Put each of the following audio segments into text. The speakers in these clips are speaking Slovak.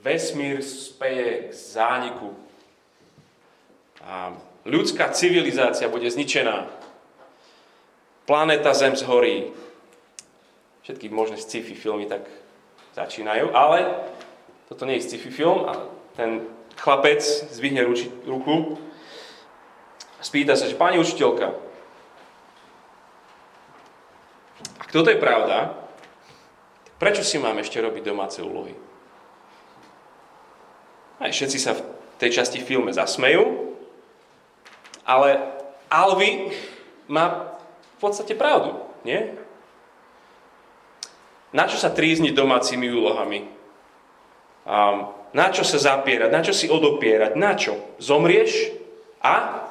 vesmír speje k zániku. A ľudská civilizácia bude zničená. Planéta Zem zhorí. Všetky možné sci-fi filmy tak začínajú, ale toto nie je sci-fi film a ten chlapec zvihne ruči, ruku spýta sa, že pani učiteľka, ak toto je pravda, prečo si mám ešte robiť domáce úlohy? Aj všetci sa v tej časti filme zasmejú, ale Alvy má v podstate pravdu, nie? Na čo sa trízniť domácimi úlohami? Um, na čo sa zapierať? Na čo si odopierať? Na čo? Zomrieš a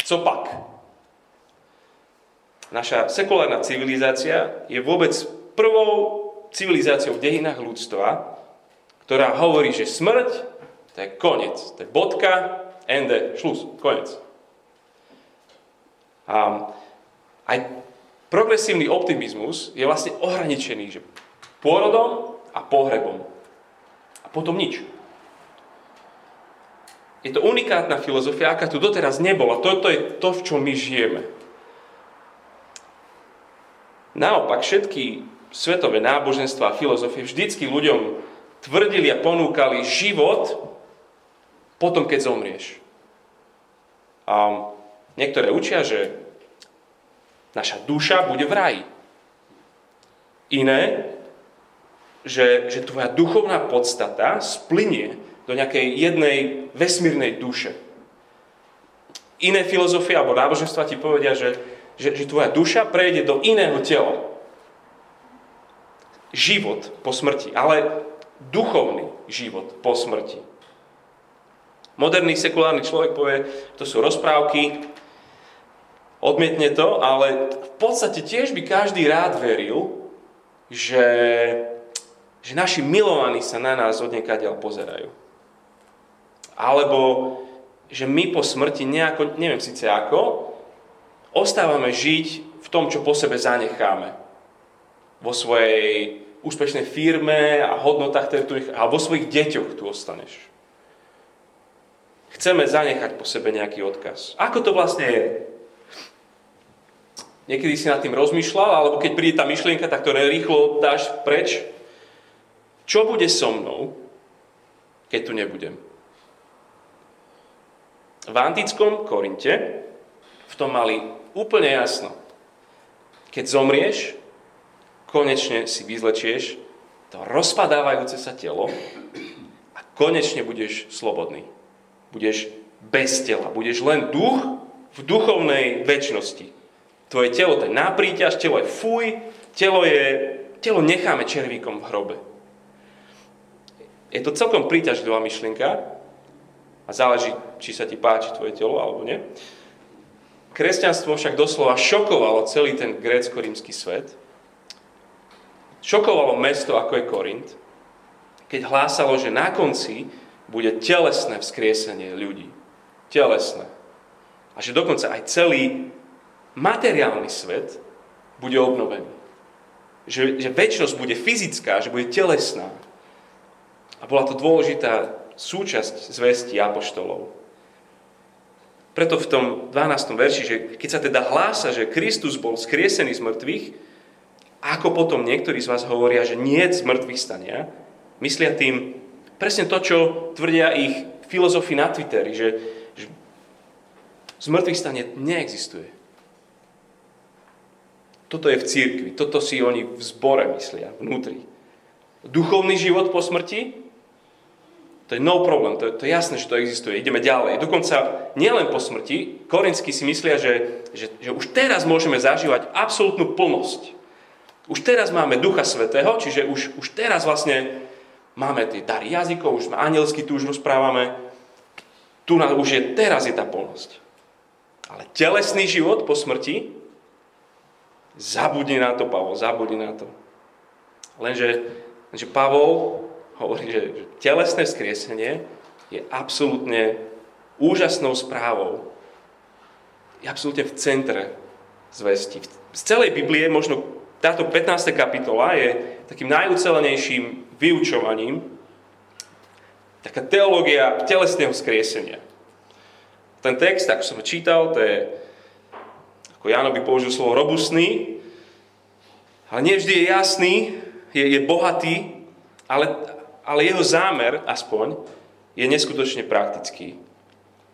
co pak? Naša sekulárna civilizácia je vôbec prvou civilizáciou v dejinách ľudstva, ktorá hovorí, že smrť to je koniec, to je bodka, ende, šlus, koniec. A aj progresívny optimizmus je vlastne ohraničený, že pôrodom a pohrebom. A potom nič. Je to unikátna filozofia, aká tu doteraz nebola. Toto je to, v čom my žijeme. Naopak, všetky svetové náboženstva a filozofie vždycky ľuďom tvrdili a ponúkali život potom, keď zomrieš. A niektoré učia, že naša duša bude v raji. Iné, že, že tvoja duchovná podstata splinie do nejakej jednej vesmírnej duše. Iné filozofie alebo náboženstva ti povedia, že, že, že tvoja duša prejde do iného tela. Život po smrti, ale duchovný život po smrti. Moderný sekulárny človek povie, to sú rozprávky, odmietne to, ale v podstate tiež by každý rád veril, že, že naši milovaní sa na nás od niekadeľ pozerajú. Alebo že my po smrti nejako, neviem síce ako, ostávame žiť v tom, čo po sebe zanecháme. Vo svojej úspešnej firme a hodnotách, ktoré tu, a vo svojich deťoch tu ostaneš. Chceme zanechať po sebe nejaký odkaz. Ako to vlastne je? Niekedy si nad tým rozmýšľal, alebo keď príde tá myšlienka, tak to rýchlo dáš preč. Čo bude so mnou, keď tu nebudem? V antickom Korinte v tom mali úplne jasno. Keď zomrieš, konečne si vyzlečieš to rozpadávajúce sa telo a konečne budeš slobodný. Budeš bez tela. Budeš len duch v duchovnej väčšnosti. Tvoje telo to je nápríťaž, telo je fuj, telo, je, telo necháme červíkom v hrobe. Je to celkom príťažlivá myšlienka a záleží, či sa ti páči tvoje telo alebo nie. Kresťanstvo však doslova šokovalo celý ten grécko-rímsky svet šokovalo mesto, ako je Korint, keď hlásalo, že na konci bude telesné vzkriesenie ľudí. Telesné. A že dokonca aj celý materiálny svet bude obnovený. Že, že väčšnosť bude fyzická, že bude telesná. A bola to dôležitá súčasť zvesti apoštolov. Preto v tom 12. verši, že keď sa teda hlása, že Kristus bol skriesený z mŕtvych, ako potom niektorí z vás hovoria, že nie z mŕtvych stania, myslia tým presne to, čo tvrdia ich filozofi na Twitteri, že, že z mŕtvych stanie neexistuje. Toto je v církvi, toto si oni v zbore myslia, vnútri. Duchovný život po smrti, to je no problém, to je, to je jasné, že to existuje. Ideme ďalej. Dokonca nielen po smrti, korinskí si myslia, že, že, že už teraz môžeme zažívať absolútnu plnosť. Už teraz máme Ducha Svetého, čiže už, už teraz vlastne máme tie dary jazykov, už sme anielsky, tu už rozprávame. Tu na, už je, teraz je tá plnosť. Ale telesný život po smrti, zabudni na to, Pavol, zabudni na to. Lenže, lenže Pavol hovorí, že, že telesné vzkriesenie je absolútne úžasnou správou. Je absolútne v centre zvesti. Z celej Biblie možno táto 15. kapitola je takým najúcelenejším vyučovaním taká teológia telesného skriesenia. Ten text, ako som čítal, to je, ako Jano by použil slovo robustný, ale nevždy je jasný, je, je bohatý, ale, ale jeho zámer, aspoň, je neskutočne praktický.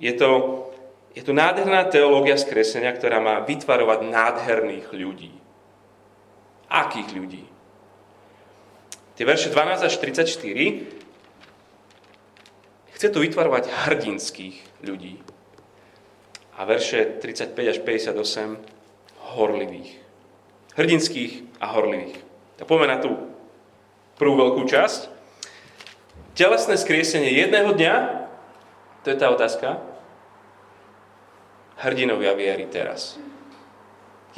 Je to, je to nádherná teológia skresenia, ktorá má vytvarovať nádherných ľudí. Akých ľudí? Tie verše 12 až 34 chce to vytvarovať hrdinských ľudí. A verše 35 až 58 horlivých. Hrdinských a horlivých. A poďme na tú prvú veľkú časť. Telesné skriesenie jedného dňa, to je tá otázka, hrdinovia viery teraz.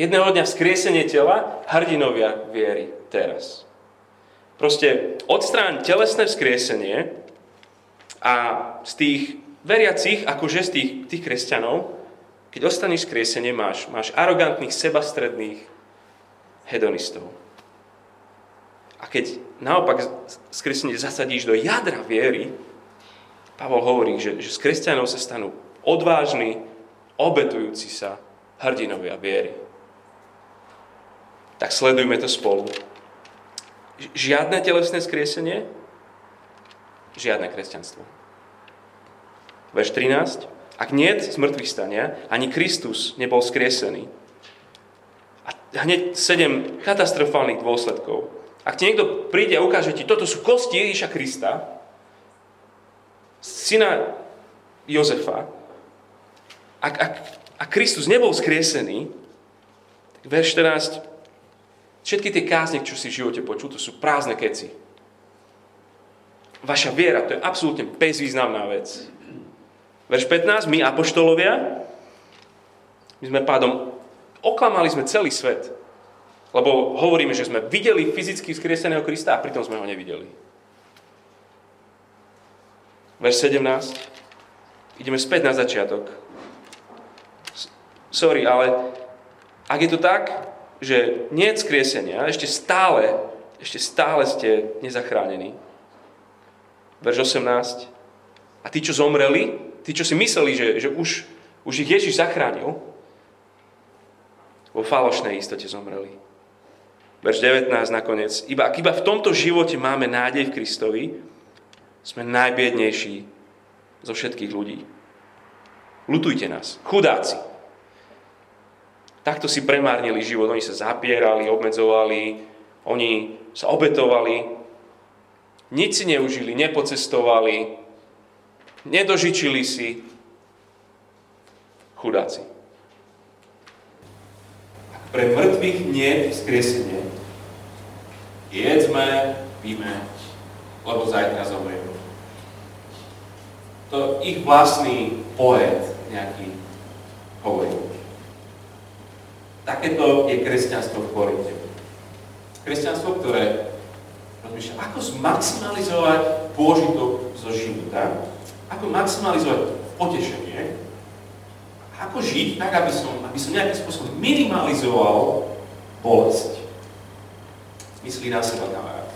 Jedného dňa vzkriesenie tela, hrdinovia viery teraz. Proste odstráň telesné vzkriesenie a z tých veriacich, akože z tých, tých kresťanov, keď ostaneš skriesenie, máš, máš arogantných, sebastredných hedonistov. A keď naopak skriesenie zasadíš do jadra viery, Pavol hovorí, že, že z kresťanov sa stanú odvážni, obetujúci sa hrdinovia viery. Tak sledujme to spolu. Žiadne telesné skriesenie, žiadne kresťanstvo. Verš 13. Ak nie z mŕtvych stania, ani Kristus nebol skriesený. A hneď sedem katastrofálnych dôsledkov. Ak ti niekto príde a ukáže ti, toto sú kosti Ježíša Krista, syna Jozefa, ak, ak, ak Kristus nebol skriesený, tak verš 14, Všetky tie kázne, čo si v živote počul, to sú prázdne keci. Vaša viera, to je absolútne bezvýznamná vec. Verš 15, my apoštolovia, my sme pádom, oklamali sme celý svet. Lebo hovoríme, že sme videli fyzicky vzkrieseného Krista a pritom sme ho nevideli. Verš 17, ideme späť na začiatok. Sorry, ale ak je to tak, že nie je skriesenia, ešte stále, ešte stále ste nezachránení. Verš 18. A tí, čo zomreli, tí, čo si mysleli, že, že už, už ich Ježiš zachránil, vo falošnej istote zomreli. Verš 19 nakoniec. Iba, ak iba v tomto živote máme nádej v Kristovi, sme najbiednejší zo všetkých ľudí. Lutujte nás, chudáci. Takto si premárnili život. Oni sa zapierali, obmedzovali, oni sa obetovali, nič si neužili, nepocestovali, nedožičili si. Chudáci. Ak pre mŕtvych nie skriesenie, jedzme, píme, lebo zajtra zomrieme. To ich vlastný poet nejaký hovorí. Takéto je kresťanstvo v Korinte. Kresťanstvo, ktoré rozmýšľa, ako zmaximalizovať pôžitok zo života, ako maximalizovať potešenie, ako žiť tak, aby som, aby som nejakým spôsobom minimalizoval bolesť. Myslí na seba, kamarát.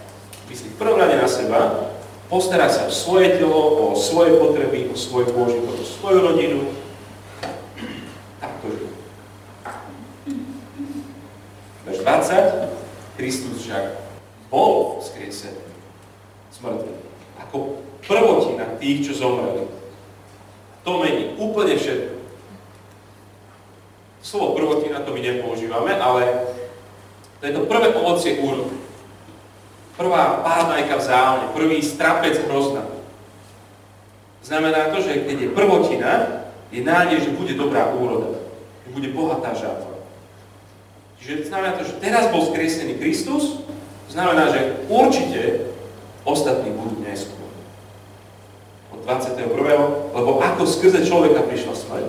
Myslí v prvom rade na seba, postarať sa o svoje telo, o svoje potreby, o svoj pôžitok, o svoju rodinu, Verš 20. Kristus však bol skriesený z. Ako prvotina tých, čo zomreli. To mení úplne všetko. Slovo prvotina to my nepoužívame, ale to je to prvé ovocie úrody. Prvá pádajka v závne, prvý strapec hrozna. Znamená to, že keď je prvotina, je nádej, že bude dobrá úroda, že bude bohatá žatva. Čiže znamená to, že teraz bol skriesený Kristus, znamená, že určite ostatní budú neskôr. Od 21. Lebo ako skrze človeka prišla smrť,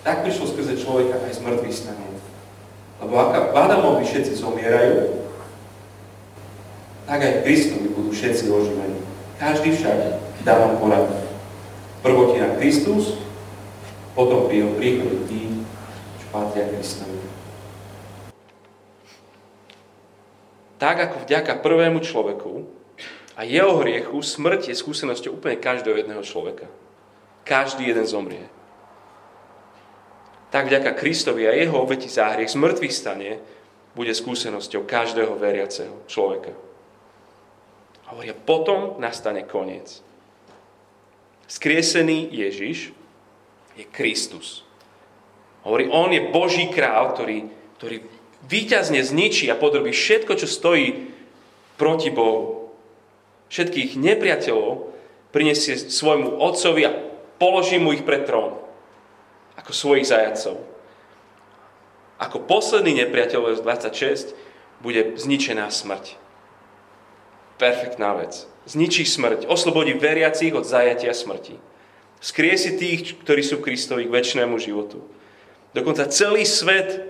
tak prišlo skrze človeka aj zmrtvý stanie. Lebo ak v Adamovi všetci zomierajú, tak aj Kristovi budú všetci oživení. Každý však dávam poradu. Prvotina Kristus, potom pri jeho príchode tí, čo patria Kristovi. Tak ako vďaka prvému človeku a jeho hriechu smrť je skúsenosťou úplne každého jedného človeka. Každý jeden zomrie. Tak vďaka Kristovi a jeho obeti za hriech z stane bude skúsenosťou každého veriaceho človeka. Hovoria, potom nastane koniec. Skriesený Ježiš je Kristus. Hovorí, on je Boží král, ktorý, ktorý výťazne zničí a podrobí všetko, čo stojí proti Bohu. Všetkých nepriateľov prinesie svojmu otcovi a položí mu ich pred trón. Ako svojich zajacov. Ako posledný nepriateľ 26 bude zničená smrť. Perfektná vec. Zničí smrť. Oslobodí veriacich od zajatia smrti. Skriesi tých, ktorí sú Kristovi k väčšnému životu. Dokonca celý svet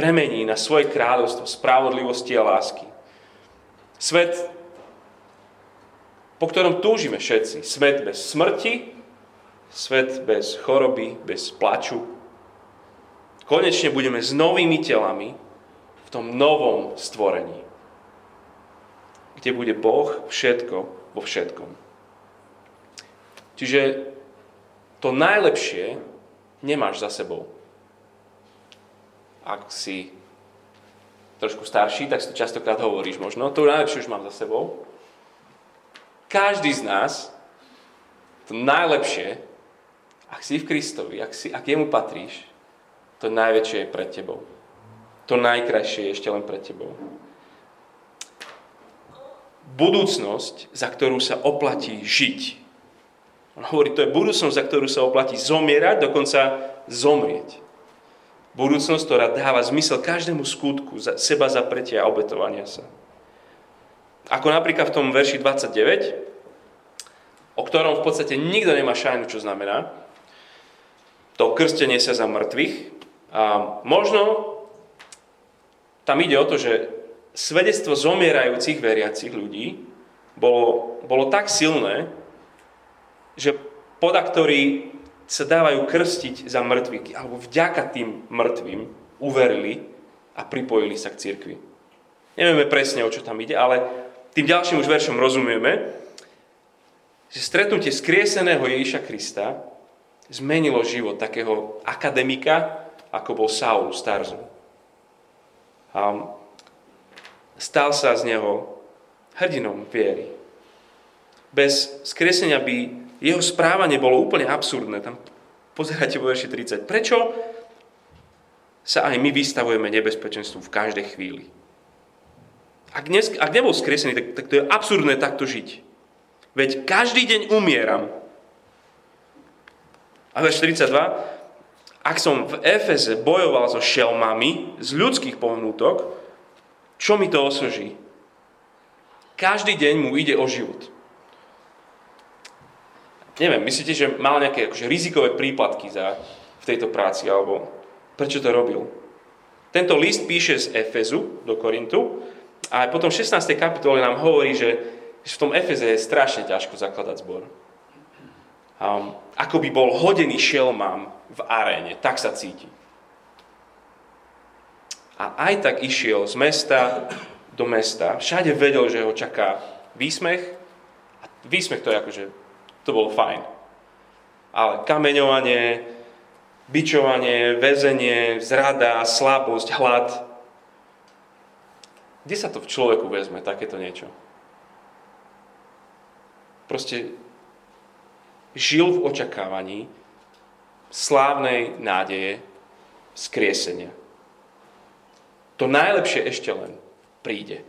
premení na svoje kráľovstvo spravodlivosti a lásky. Svet, po ktorom túžime všetci. Svet bez smrti, svet bez choroby, bez plaču. Konečne budeme s novými telami v tom novom stvorení, kde bude Boh všetko vo všetkom. Čiže to najlepšie nemáš za sebou ak si trošku starší, tak si to častokrát hovoríš možno. To najlepšie už mám za sebou. Každý z nás, to najlepšie, ak si v Kristovi, ak, si, ak jemu patríš, to najväčšie je pred tebou. To najkrajšie je ešte len pred tebou. Budúcnosť, za ktorú sa oplatí žiť. On hovorí, to je budúcnosť, za ktorú sa oplatí zomierať, dokonca zomrieť. Budúcnosť, ktorá dáva zmysel každému skutku, seba zapretia a obetovania sa. Ako napríklad v tom verši 29, o ktorom v podstate nikto nemá šajnu, čo znamená. To krstenie sa za mŕtvych. A možno tam ide o to, že svedectvo zomierajúcich veriacich ľudí bolo, bolo tak silné, že podaktori sa dávajú krstiť za mŕtvych, alebo vďaka tým mŕtvým uverili a pripojili sa k cirkvi. Nevieme presne, o čo tam ide, ale tým ďalším už veršom rozumieme, že stretnutie skrieseného Ježiša Krista zmenilo život takého akademika, ako bol Saul Starzu. A stal sa z neho hrdinom viery. Bez skriesenia by jeho správanie bolo úplne absurdné. Tam pozerajte vo verši 30. Prečo sa aj my vystavujeme nebezpečenstvu v každej chvíli? Ak, dnes, ak nebol skresený, tak, tak to je absurdné takto žiť. Veď každý deň umieram. A verš 42. Ak som v Efeze bojoval so šelmami z ľudských pohnútok, čo mi to osoží? Každý deň mu ide o život neviem, myslíte, že mal nejaké akože, rizikové príplatky za, v tejto práci, alebo prečo to robil? Tento list píše z Efezu do Korintu a potom v 16. kapitole nám hovorí, že v tom Efeze je strašne ťažko zakladať zbor. Um, ako by bol hodený šelmám v aréne, tak sa cíti. A aj tak išiel z mesta do mesta. Všade vedel, že ho čaká výsmech. A výsmech to je akože to bolo fajn. Ale kameňovanie, bičovanie, väzenie, zrada, slabosť, hlad. Kde sa to v človeku vezme, takéto niečo? Proste žil v očakávaní slávnej nádeje skriesenia. To najlepšie ešte len príde.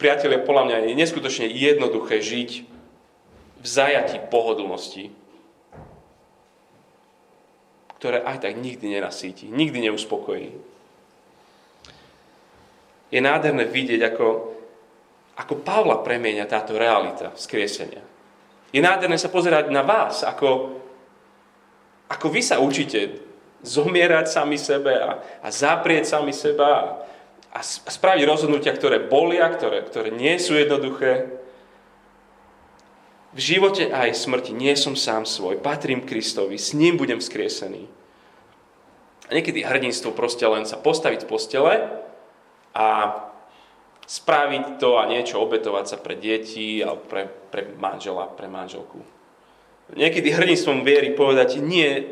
Priatelia, podľa mňa je neskutočne jednoduché žiť v zajati pohodlnosti, ktoré aj tak nikdy nenasíti, nikdy neuspokojí. Je nádherné vidieť, ako, ako Pavla premieňa táto realita skriesenia. Je nádherné sa pozerať na vás, ako, ako vy sa učíte zomierať sami sebe a, a zaprieť sami seba a, a spraviť rozhodnutia, ktoré bolia, ktoré, ktoré nie sú jednoduché. V živote aj smrti nie som sám svoj, patrím Kristovi, s ním budem skriesený. A niekedy hrdinstvo proste len sa postaviť z postele a spraviť to a niečo, obetovať sa pre deti alebo pre, pre manžela, pre manželku. Niekedy hrdinstvom viery povedať nie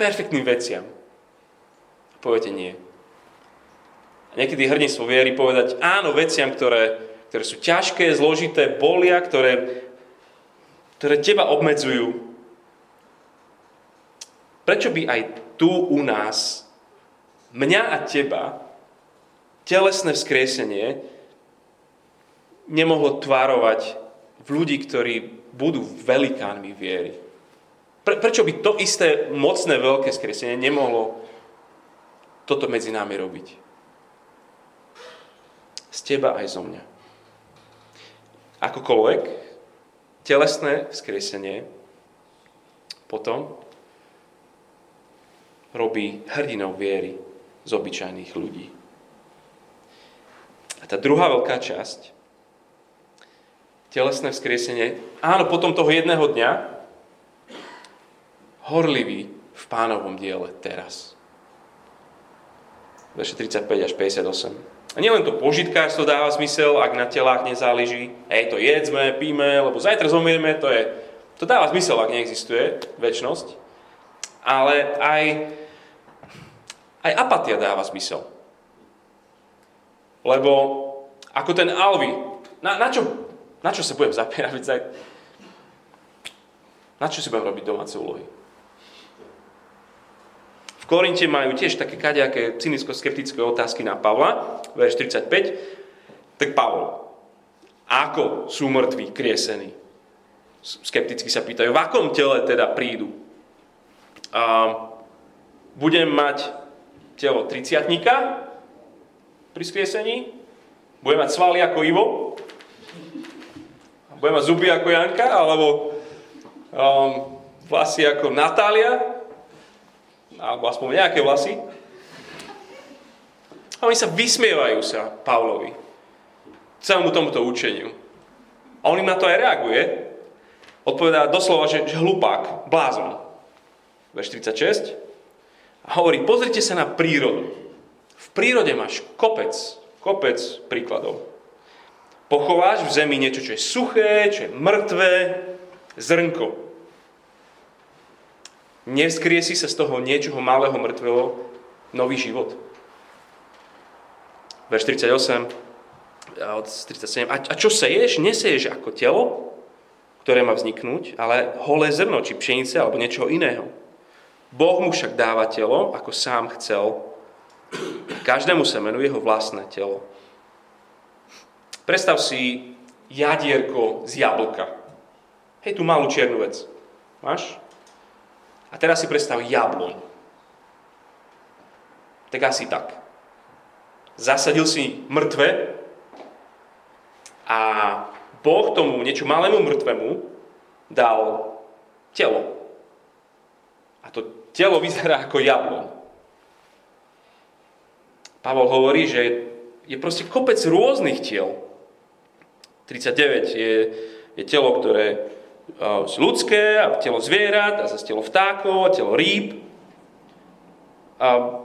perfektným veciam. Poviete nie. Niekedy hrdinstvo viery povedať áno veciam, ktoré, ktoré sú ťažké, zložité, bolia, ktoré, ktoré teba obmedzujú. Prečo by aj tu u nás, mňa a teba, telesné vzkriesenie nemohlo tvárovať v ľudí, ktorí budú velikánmi viery? Pre, prečo by to isté mocné veľké skresenie nemohlo toto medzi nami robiť? Z teba aj zo mňa. Akokoľvek, telesné vzkriesenie potom robí hrdinou viery z obyčajných ľudí. A tá druhá veľká časť, telesné vzkriesenie, áno, potom toho jedného dňa, horlivý v pánovom diele teraz. Verše 35 až 58. A nielen to požitkárstvo dáva zmysel, ak na telách nezáleží. Hej, to jedzme, píme, lebo zajtra zomieme, to je... To dáva zmysel, ak neexistuje väčnosť. Ale aj aj apatia dáva zmysel. Lebo ako ten Alvi, na, na, čo, na čo sa budem zapierať? Na čo si budem robiť domáce úlohy? Korinte majú tiež také kadejaké cynicko-skeptické otázky na Pavla, verš 35. Tak Pavol, ako sú mŕtvi kriesení? Skepticky sa pýtajú, v akom tele teda prídu? A budem mať telo triciatníka pri skriesení, bude mať svaly ako Ivo, bude mať zuby ako Janka, alebo um, vlasy ako Natália, alebo aspoň nejaké vlasy. A oni sa vysmievajú sa Pavlovi, celému tomuto učeniu. A on im na to aj reaguje. Odpovedá doslova, že, že hlupák, blázon. Verš 36. A hovorí, pozrite sa na prírodu. V prírode máš kopec, kopec príkladov. Pochováš v zemi niečo, čo je suché, čo je mŕtvé, zrnko. Nevskrie si sa z toho niečoho malého mŕtvého nový život. Verš 38 od 37. A, a čo seješ? Neseješ ako telo, ktoré má vzniknúť, ale holé zrno, či pšenice, alebo niečo iného. Boh mu však dáva telo, ako sám chcel. Každému semenu jeho vlastné telo. Predstav si jadierko z jablka. Hej, tú malú čiernu vec. Máš? A teraz si predstav jabloň. Tak asi tak. Zasadil si mŕtve a Boh tomu niečo malému mŕtvemu dal telo. A to telo vyzerá ako jabloň. Pavol hovorí, že je proste kopec rôznych tiel. 39 je, je telo, ktoré ľudské, a telo zvierat, a zase telo vtákov, a telo rýb. A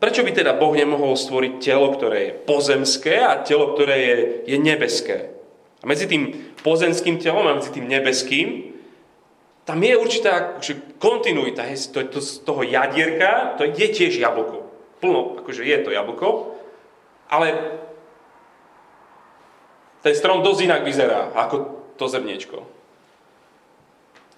prečo by teda Boh nemohol stvoriť telo, ktoré je pozemské a telo, ktoré je, je nebeské? A medzi tým pozemským telom a medzi tým nebeským tam je určitá akože, kontinuita hej, to, to, z toho jadierka, to je tiež jablko. Plno, akože je to jablko, ale ten strom dosť inak vyzerá ako to zrniečko.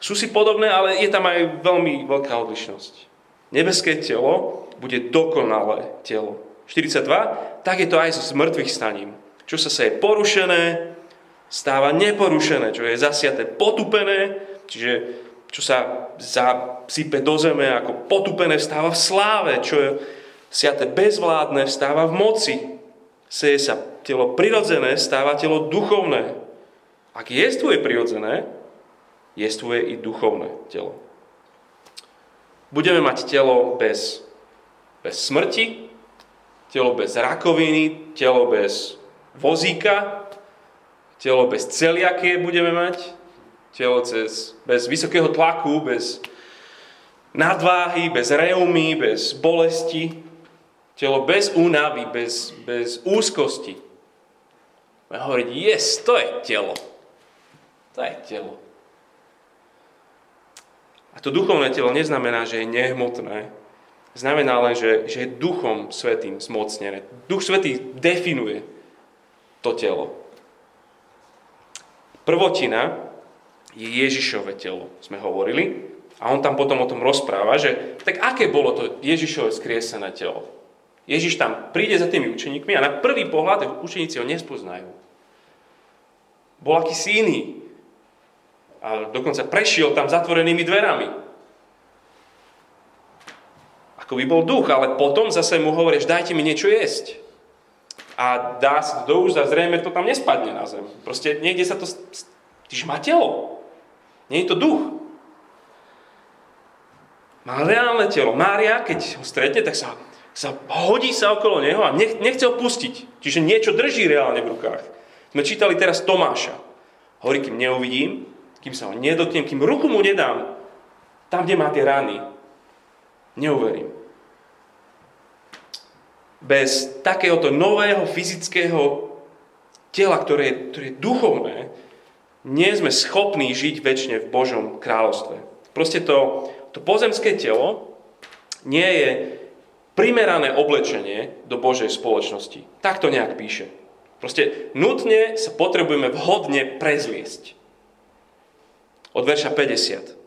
Sú si podobné, ale je tam aj veľmi veľká odlišnosť. Nebeské telo bude dokonalé telo. 42, tak je to aj so zmrtvých staním. Čo sa sa je porušené, stáva neporušené, čo je zasiaté potupené, Čiže čo sa zasype do zeme ako potupené vstáva v sláve, čo je siate bezvládne vstáva v moci. Seje sa telo prirodzené, stáva telo duchovné. Ak jestvuje prirodzené, jestvuje i duchovné telo. Budeme mať telo bez, bez smrti, telo bez rakoviny, telo bez vozíka, telo bez celiakie budeme mať, telo cez, bez vysokého tlaku, bez nadváhy, bez reumy, bez bolesti, telo bez únavy, bez, bez úzkosti, Budeme hovoriť, yes, to je telo. To je telo. To duchovné telo neznamená, že je nehmotné. Znamená len, že, že je duchom svetým zmocnené. Duch svetý definuje to telo. Prvotina je Ježišové telo, sme hovorili. A on tam potom o tom rozpráva, že tak aké bolo to Ježišové skriesené telo? Ježiš tam príde za tými učeníkmi a na prvý pohľad učeníci ho nespoznajú. Bol akýsi iný. A dokonca prešiel tam zatvorenými dverami. Ako by bol duch, ale potom zase mu hovoríš, dajte mi niečo jesť. A dá sa to do úst zrejme to tam nespadne na zem. Proste niekde sa to... Tyž má telo. Nie je to duch. Má reálne telo. Mária, keď ho stretne, tak sa, sa hodí sa okolo neho a nech, nechce ho pustiť. Čiže niečo drží reálne v rukách. Sme čítali teraz Tomáša. Hovorí, kým neuvidím, kým sa ho nedotknem, kým ruku mu nedám, tam, kde má tie rany, neuverím. Bez takéhoto nového fyzického tela, ktoré je, ktoré je duchovné, nie sme schopní žiť väčšine v Božom kráľovstve. Proste to, to pozemské telo nie je primerané oblečenie do Božej spoločnosti. Tak to nejak píše. Proste nutne sa potrebujeme vhodne prezliesť. Od verša 50.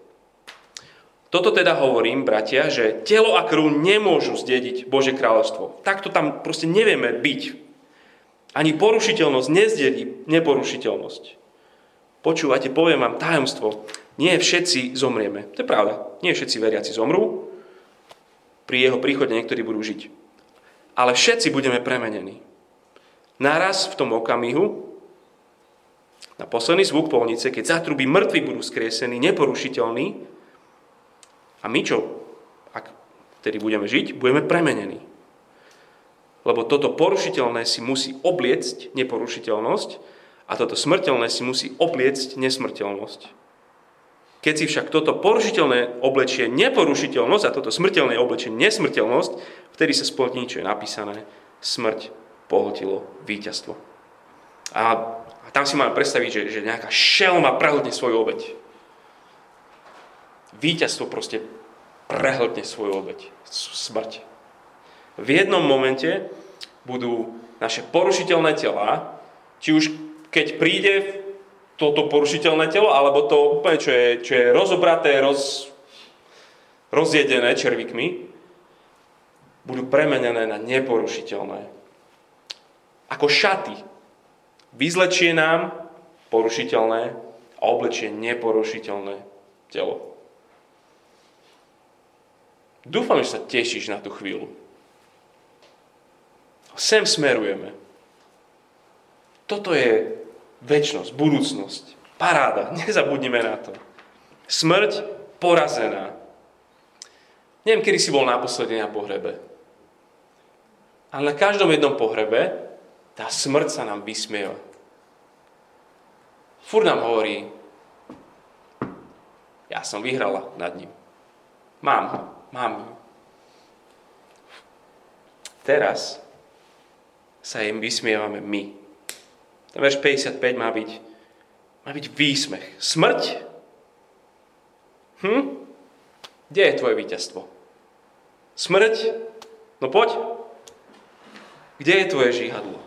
Toto teda hovorím, bratia, že telo a krv nemôžu zdediť Bože kráľovstvo. Takto tam proste nevieme byť. Ani porušiteľnosť nezdedí neporušiteľnosť. Počúvate, poviem vám tajomstvo. Nie všetci zomrieme. To je pravda. Nie všetci veriaci zomrú. Pri jeho príchode niektorí budú žiť. Ale všetci budeme premenení. Naraz v tom okamihu, na posledný zvuk polnice, keď zatrubí mŕtvi budú skriesení, neporušiteľní, a my čo, ak tedy budeme žiť, budeme premenení. Lebo toto porušiteľné si musí obliecť neporušiteľnosť a toto smrteľné si musí obliecť nesmrteľnosť. Keď si však toto porušiteľné oblečie neporušiteľnosť a toto smrteľné oblečie nesmrteľnosť, vtedy sa splní, čo je napísané, smrť pohltilo víťazstvo. A tam si máme predstaviť, že, že nejaká šelma prehltne svoju obeď. Víťazstvo proste prehltne svoju obeď. Smrť. V jednom momente budú naše porušiteľné tela, či už keď príde toto porušiteľné telo, alebo to úplne, čo je, čo je rozobraté, roz, rozjedené červíkmi, budú premenené na neporušiteľné. Ako šaty. Vyzlečie nám porušiteľné a oblečie neporušiteľné telo. Dúfam, že sa tešíš na tú chvíľu. Sem smerujeme. Toto je väčnosť, budúcnosť. Paráda, nezabudnime na to. Smrť porazená. Neviem, kedy si bol naposledy na pohrebe. Ale na každom jednom pohrebe tá smrť sa nám vysmieva. Fur nám hovorí, ja som vyhrala nad ním. Mám ho, mám. Teraz sa im vysmievame my. Ten verš 55 má byť, má byť výsmech. Smrť? Hm? Kde je tvoje víťazstvo? Smrť? No poď. Kde je tvoje žihadlo?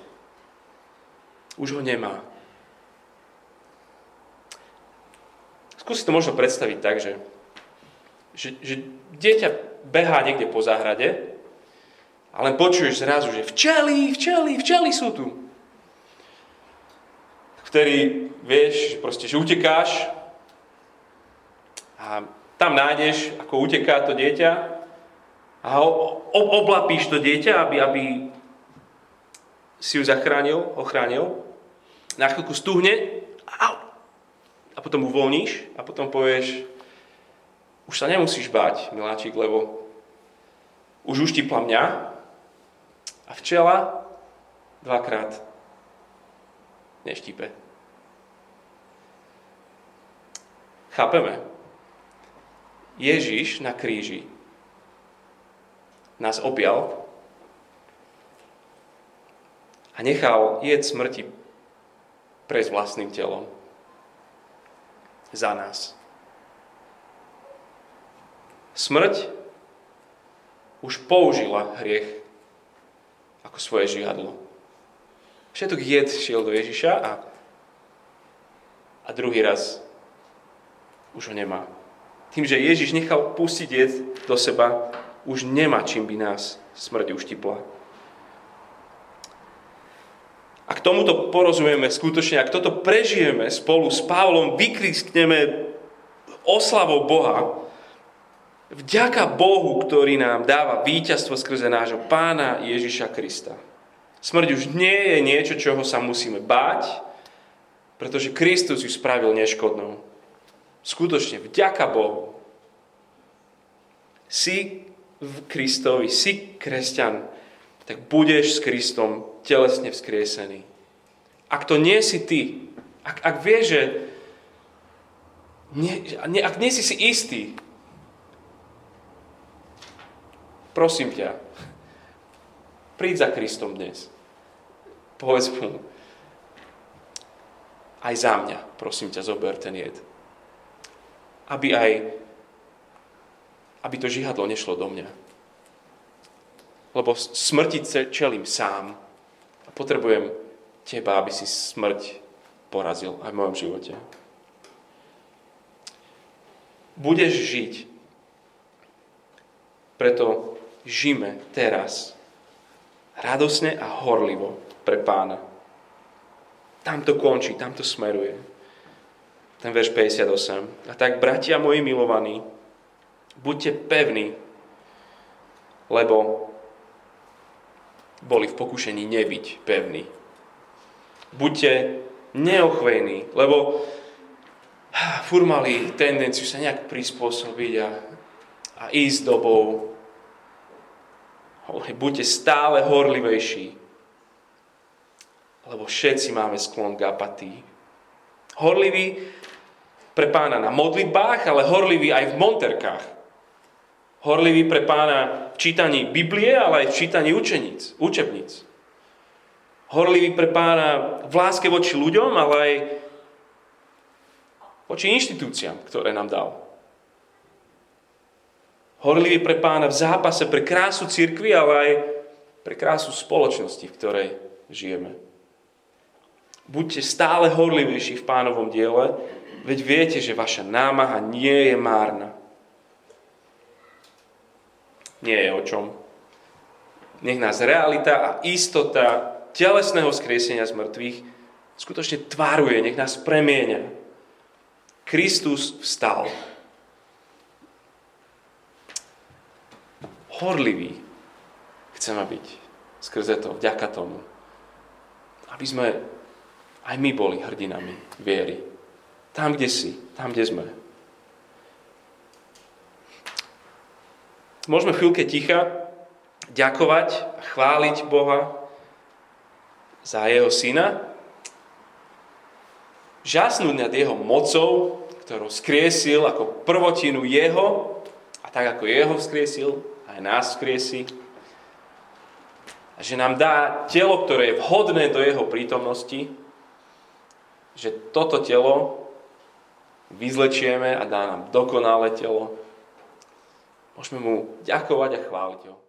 Už ho nemá. Skúsi to možno predstaviť tak, že, že, že dieťa behá niekde po záhrade a len počuješ zrazu, že včely, včely, včely sú tu ktorý vieš, proste, že utekáš a tam nájdeš, ako uteká to dieťa a oblapíš to dieťa, aby, aby si ju zachránil, ochránil. Na chvíľku stuhne a potom uvoľníš a potom povieš, už sa nemusíš báť, miláčik, lebo už uštipla mňa a včela dvakrát neštípe. Chápeme? Ježiš na kríži nás objal a nechal jed smrti prejsť vlastným telom. Za nás. Smrť už použila hriech ako svoje žiadlo. Všetok jed šiel do Ježiša a, a druhý raz už ho nemá. Tým, že Ježiš nechal pustiť jed do seba, už nemá čím by nás smrť uštipla. Ak tomuto porozumieme skutočne, ak toto prežijeme spolu s Pavlom, vykriskneme oslavou Boha, vďaka Bohu, ktorý nám dáva víťazstvo skrze nášho pána Ježiša Krista. Smrť už nie je niečo, čoho sa musíme báť, pretože Kristus ju spravil neškodnou. Skutočne, vďaka Bohu. Si v Kristovi, si kresťan, tak budeš s Kristom telesne vzkriesený. Ak to nie si ty, ak, ak vieš, že nie, nie, ak nie si si istý, prosím ťa, príď za Kristom dnes. Povedz mu, aj za mňa, prosím ťa, zober ten jed. Aby aj, aby to žihadlo nešlo do mňa lebo smrti čelím sám potrebujem teba, aby si smrť porazil aj v mojom živote. Budeš žiť, preto žime teraz radosne a horlivo pre pána. Tam to končí, tam to smeruje. Ten verš 58. A tak, bratia moji milovaní, buďte pevní, lebo boli v pokušení nebyť pevní. Buďte neochvejní, lebo fur mali tendenciu sa nejak prispôsobiť a, a ísť dobou. Buďte stále horlivejší, lebo všetci máme sklon k apatii. Horliví pre pána na modlitbách, ale horliví aj v monterkách. Horliví pre pána v čítaní Biblie, ale aj v čítaní učeníc, učebníc. Horliví pre pána v láske voči ľuďom, ale aj voči inštitúciám, ktoré nám dal. Horliví pre pána v zápase pre krásu cirkvi, ale aj pre krásu spoločnosti, v ktorej žijeme. Buďte stále horlivejší v pánovom diele, veď viete, že vaša námaha nie je márna nie je o čom. Nech nás realita a istota telesného skriesenia z mŕtvych skutočne tváruje, nech nás premieňa. Kristus vstal. Horlivý chceme byť skrze to, vďaka tomu. Aby sme aj my boli hrdinami viery. Tam, kde si, tam, kde sme. Môžeme chvíľke ticha ďakovať a chváliť Boha za jeho syna, žasnúť nad jeho mocou, ktorú skriesil ako prvotinu jeho a tak ako jeho vzkriesil, aj nás vzkriesi. A že nám dá telo, ktoré je vhodné do jeho prítomnosti, že toto telo vyzlečieme a dá nám dokonalé telo, Môžeme mu ďakovať a chváliť ho.